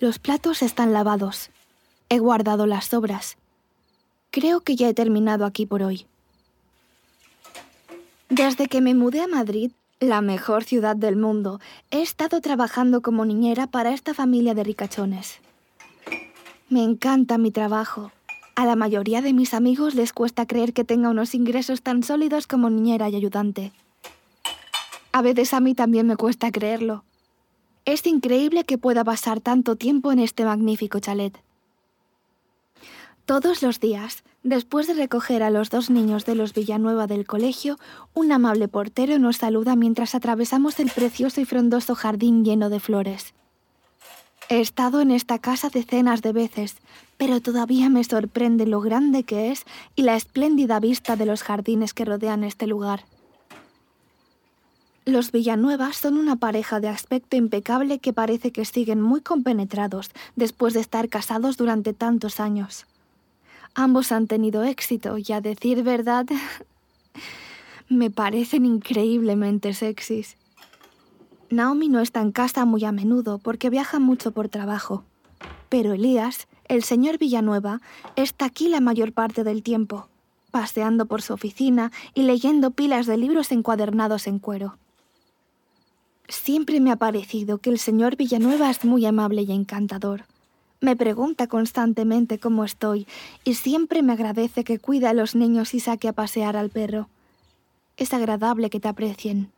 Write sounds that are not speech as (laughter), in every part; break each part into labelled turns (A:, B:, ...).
A: Los platos están lavados. He guardado las sobras. Creo que ya he terminado aquí por hoy. Desde que me mudé a Madrid, la mejor ciudad del mundo, he estado trabajando como niñera para esta familia de ricachones. Me encanta mi trabajo. A la mayoría de mis amigos les cuesta creer que tenga unos ingresos tan sólidos como niñera y ayudante. A veces a mí también me cuesta creerlo. Es increíble que pueda pasar tanto tiempo en este magnífico chalet. Todos los días, después de recoger a los dos niños de los Villanueva del colegio, un amable portero nos saluda mientras atravesamos el precioso y frondoso jardín lleno de flores. He estado en esta casa decenas de veces, pero todavía me sorprende lo grande que es y la espléndida vista de los jardines que rodean este lugar. Los Villanueva son una pareja de aspecto impecable que parece que siguen muy compenetrados después de estar casados durante tantos años. Ambos han tenido éxito y a decir verdad, (laughs) me parecen increíblemente sexys. Naomi no está en casa muy a menudo porque viaja mucho por trabajo. Pero Elías, el señor Villanueva, está aquí la mayor parte del tiempo, paseando por su oficina y leyendo pilas de libros encuadernados en cuero. Siempre me ha parecido que el señor Villanueva es muy amable y encantador. Me pregunta constantemente cómo estoy y siempre me agradece que cuida a los niños y saque a pasear al perro. Es agradable que te aprecien.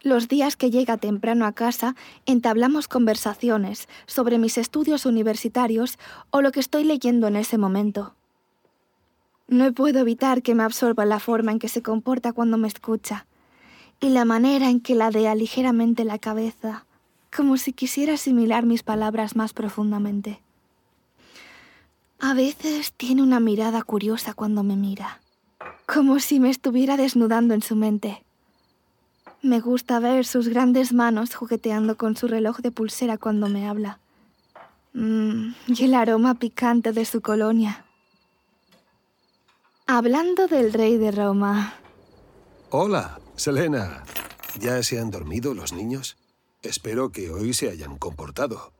A: Los días que llega temprano a casa entablamos conversaciones sobre mis estudios universitarios o lo que estoy leyendo en ese momento. No puedo evitar que me absorba la forma en que se comporta cuando me escucha y la manera en que ladea ligeramente la cabeza como si quisiera asimilar mis palabras más profundamente. A veces tiene una mirada curiosa cuando me mira, como si me estuviera desnudando en su mente. Me gusta ver sus grandes manos jugueteando con su reloj de pulsera cuando me habla. Mm, y el aroma picante de su colonia. Hablando del rey de Roma.
B: Hola, Selena. ¿Ya se han dormido los niños? Espero que hoy se hayan comportado.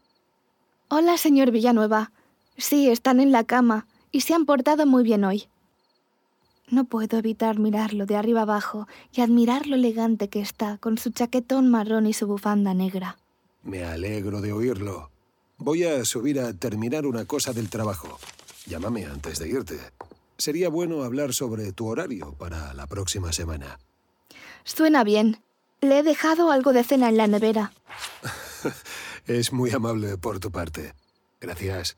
A: Hola, señor Villanueva. Sí, están en la cama y se han portado muy bien hoy. No puedo evitar mirarlo de arriba abajo y admirar lo elegante que está con su chaquetón marrón y su bufanda negra.
B: Me alegro de oírlo. Voy a subir a terminar una cosa del trabajo. Llámame antes de irte. Sería bueno hablar sobre tu horario para la próxima semana.
A: Suena bien. Le he dejado algo de cena en la nevera. (laughs)
B: es muy amable por tu parte. Gracias.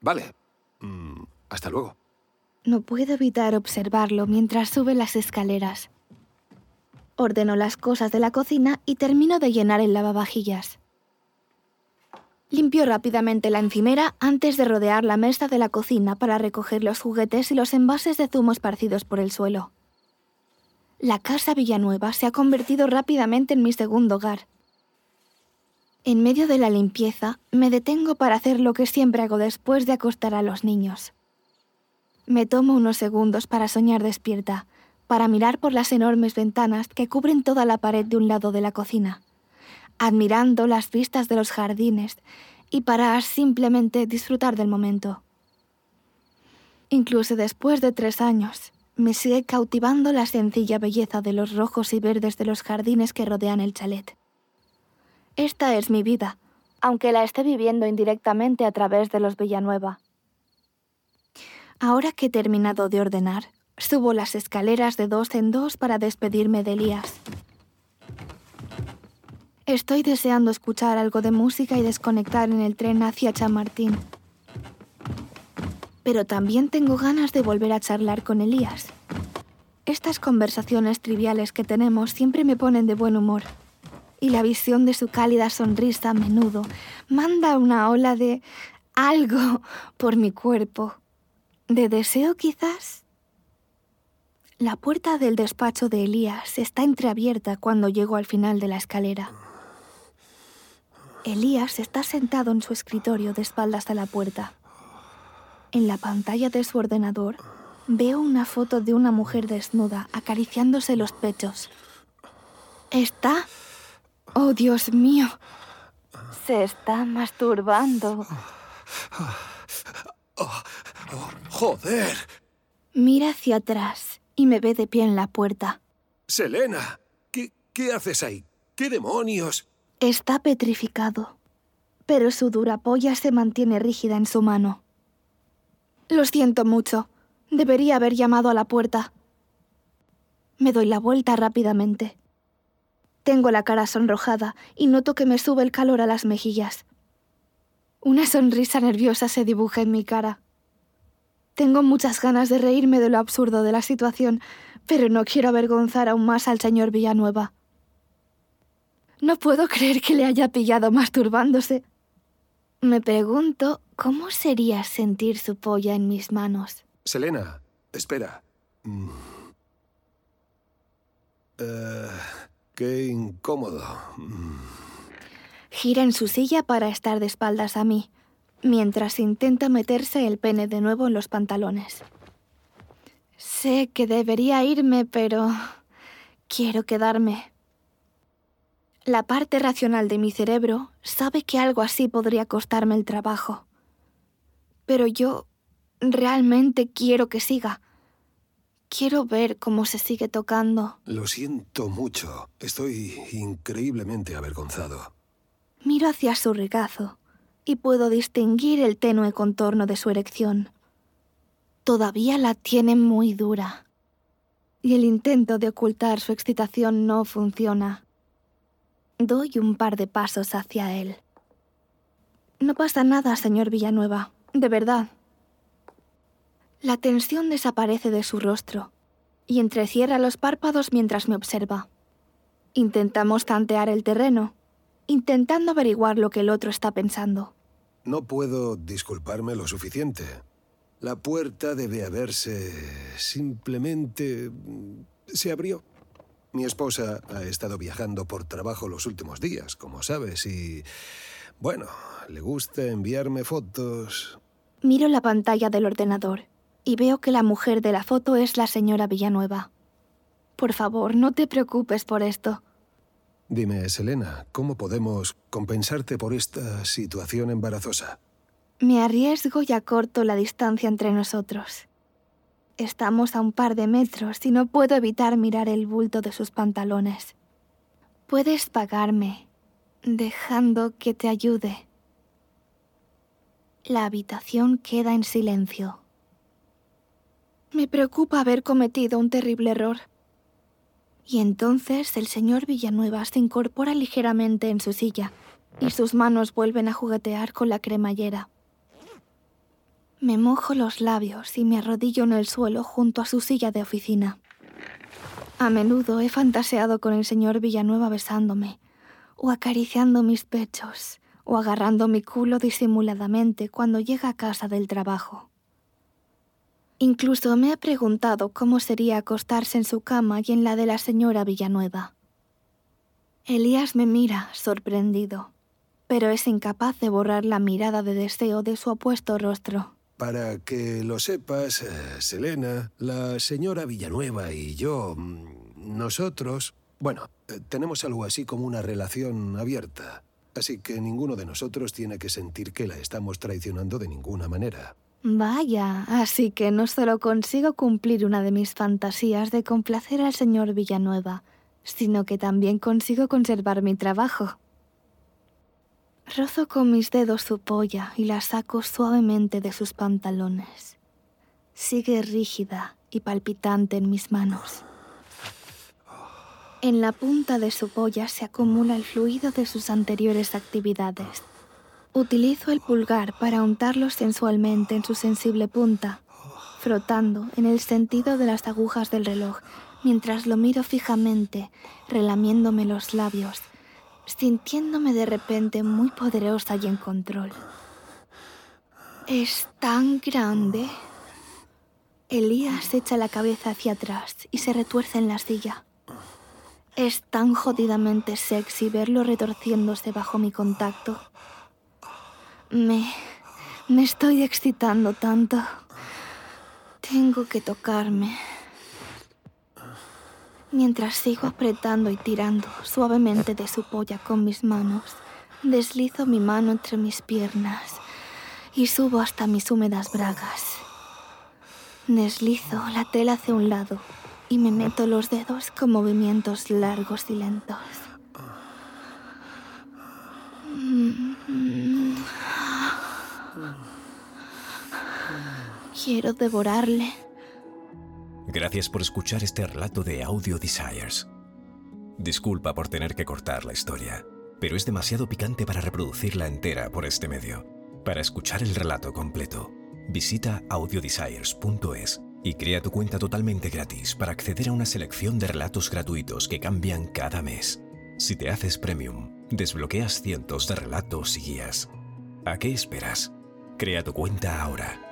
B: Vale. Mm, hasta luego.
A: No puedo evitar observarlo mientras sube las escaleras. Ordeno las cosas de la cocina y termino de llenar el lavavajillas. Limpio rápidamente la encimera antes de rodear la mesa de la cocina para recoger los juguetes y los envases de zumo esparcidos por el suelo. La casa Villanueva se ha convertido rápidamente en mi segundo hogar. En medio de la limpieza, me detengo para hacer lo que siempre hago después de acostar a los niños. Me tomo unos segundos para soñar despierta, para mirar por las enormes ventanas que cubren toda la pared de un lado de la cocina, admirando las vistas de los jardines y para simplemente disfrutar del momento. Incluso después de tres años, me sigue cautivando la sencilla belleza de los rojos y verdes de los jardines que rodean el chalet. Esta es mi vida, aunque la esté viviendo indirectamente a través de los Villanueva. Ahora que he terminado de ordenar, subo las escaleras de dos en dos para despedirme de Elías. Estoy deseando escuchar algo de música y desconectar en el tren hacia Chamartín pero también tengo ganas de volver a charlar con Elías. Estas conversaciones triviales que tenemos siempre me ponen de buen humor, y la visión de su cálida sonrisa a menudo manda una ola de algo por mi cuerpo. ¿De deseo quizás? La puerta del despacho de Elías está entreabierta cuando llego al final de la escalera. Elías está sentado en su escritorio de espaldas a la puerta. En la pantalla de su ordenador veo una foto de una mujer desnuda acariciándose los pechos. ¿Está? Oh, Dios mío. Se está masturbando.
B: Oh, oh, ¡Joder!
A: Mira hacia atrás y me ve de pie en la puerta.
B: Selena, ¿qué, qué haces ahí? ¿Qué demonios?
A: Está petrificado, pero su dura polla se mantiene rígida en su mano. Lo siento mucho. Debería haber llamado a la puerta. Me doy la vuelta rápidamente. Tengo la cara sonrojada y noto que me sube el calor a las mejillas. Una sonrisa nerviosa se dibuja en mi cara. Tengo muchas ganas de reírme de lo absurdo de la situación, pero no quiero avergonzar aún más al señor Villanueva. No puedo creer que le haya pillado masturbándose. Me pregunto cómo sería sentir su polla en mis manos.
B: Selena, espera. Mm. Eh, qué incómodo. Mm.
A: Gira en su silla para estar de espaldas a mí, mientras intenta meterse el pene de nuevo en los pantalones. Sé que debería irme, pero quiero quedarme. La parte racional de mi cerebro sabe que algo así podría costarme el trabajo. Pero yo realmente quiero que siga. Quiero ver cómo se sigue tocando.
B: Lo siento mucho. Estoy increíblemente avergonzado.
A: Miro hacia su regazo y puedo distinguir el tenue contorno de su erección. Todavía la tiene muy dura. Y el intento de ocultar su excitación no funciona. Doy un par de pasos hacia él. No pasa nada, señor Villanueva. De verdad. La tensión desaparece de su rostro y entrecierra los párpados mientras me observa. Intentamos tantear el terreno, intentando averiguar lo que el otro está pensando.
B: No puedo disculparme lo suficiente. La puerta debe haberse... simplemente... se abrió. Mi esposa ha estado viajando por trabajo los últimos días, como sabes, y... bueno, le gusta enviarme fotos.
A: Miro la pantalla del ordenador y veo que la mujer de la foto es la señora Villanueva. Por favor, no te preocupes por esto.
B: Dime, Selena, ¿cómo podemos compensarte por esta situación embarazosa?
A: Me arriesgo y acorto la distancia entre nosotros. Estamos a un par de metros y no puedo evitar mirar el bulto de sus pantalones. Puedes pagarme, dejando que te ayude. La habitación queda en silencio. Me preocupa haber cometido un terrible error. Y entonces el señor Villanueva se incorpora ligeramente en su silla y sus manos vuelven a juguetear con la cremallera. Me mojo los labios y me arrodillo en el suelo junto a su silla de oficina. A menudo he fantaseado con el señor Villanueva besándome, o acariciando mis pechos, o agarrando mi culo disimuladamente cuando llega a casa del trabajo. Incluso me he preguntado cómo sería acostarse en su cama y en la de la señora Villanueva. Elías me mira, sorprendido, pero es incapaz de borrar la mirada de deseo de su opuesto rostro.
B: Para que lo sepas, eh, Selena, la señora Villanueva y yo, mm, nosotros, bueno, eh, tenemos algo así como una relación abierta. Así que ninguno de nosotros tiene que sentir que la estamos traicionando de ninguna manera.
A: Vaya, así que no solo consigo cumplir una de mis fantasías de complacer al señor Villanueva, sino que también consigo conservar mi trabajo. Rozo con mis dedos su polla y la saco suavemente de sus pantalones. Sigue rígida y palpitante en mis manos. En la punta de su polla se acumula el fluido de sus anteriores actividades. Utilizo el pulgar para untarlo sensualmente en su sensible punta, frotando en el sentido de las agujas del reloj mientras lo miro fijamente, relamiéndome los labios, sintiéndome de repente muy poderosa y en control. Es tan grande. Elías echa la cabeza hacia atrás y se retuerce en la silla. Es tan jodidamente sexy verlo retorciéndose bajo mi contacto. Me... me estoy excitando tanto. Tengo que tocarme. Mientras sigo apretando y tirando suavemente de su polla con mis manos, Deslizo mi mano entre mis piernas y subo hasta mis húmedas bragas. Deslizo la tela hacia un lado y me meto los dedos con movimientos largos y lentos. Quiero devorarle.
C: Gracias por escuchar este relato de Audio Desires. Disculpa por tener que cortar la historia, pero es demasiado picante para reproducirla entera por este medio. Para escuchar el relato completo, visita audiodesires.es y crea tu cuenta totalmente gratis para acceder a una selección de relatos gratuitos que cambian cada mes. Si te haces premium, desbloqueas cientos de relatos y guías. ¿A qué esperas? Crea tu cuenta ahora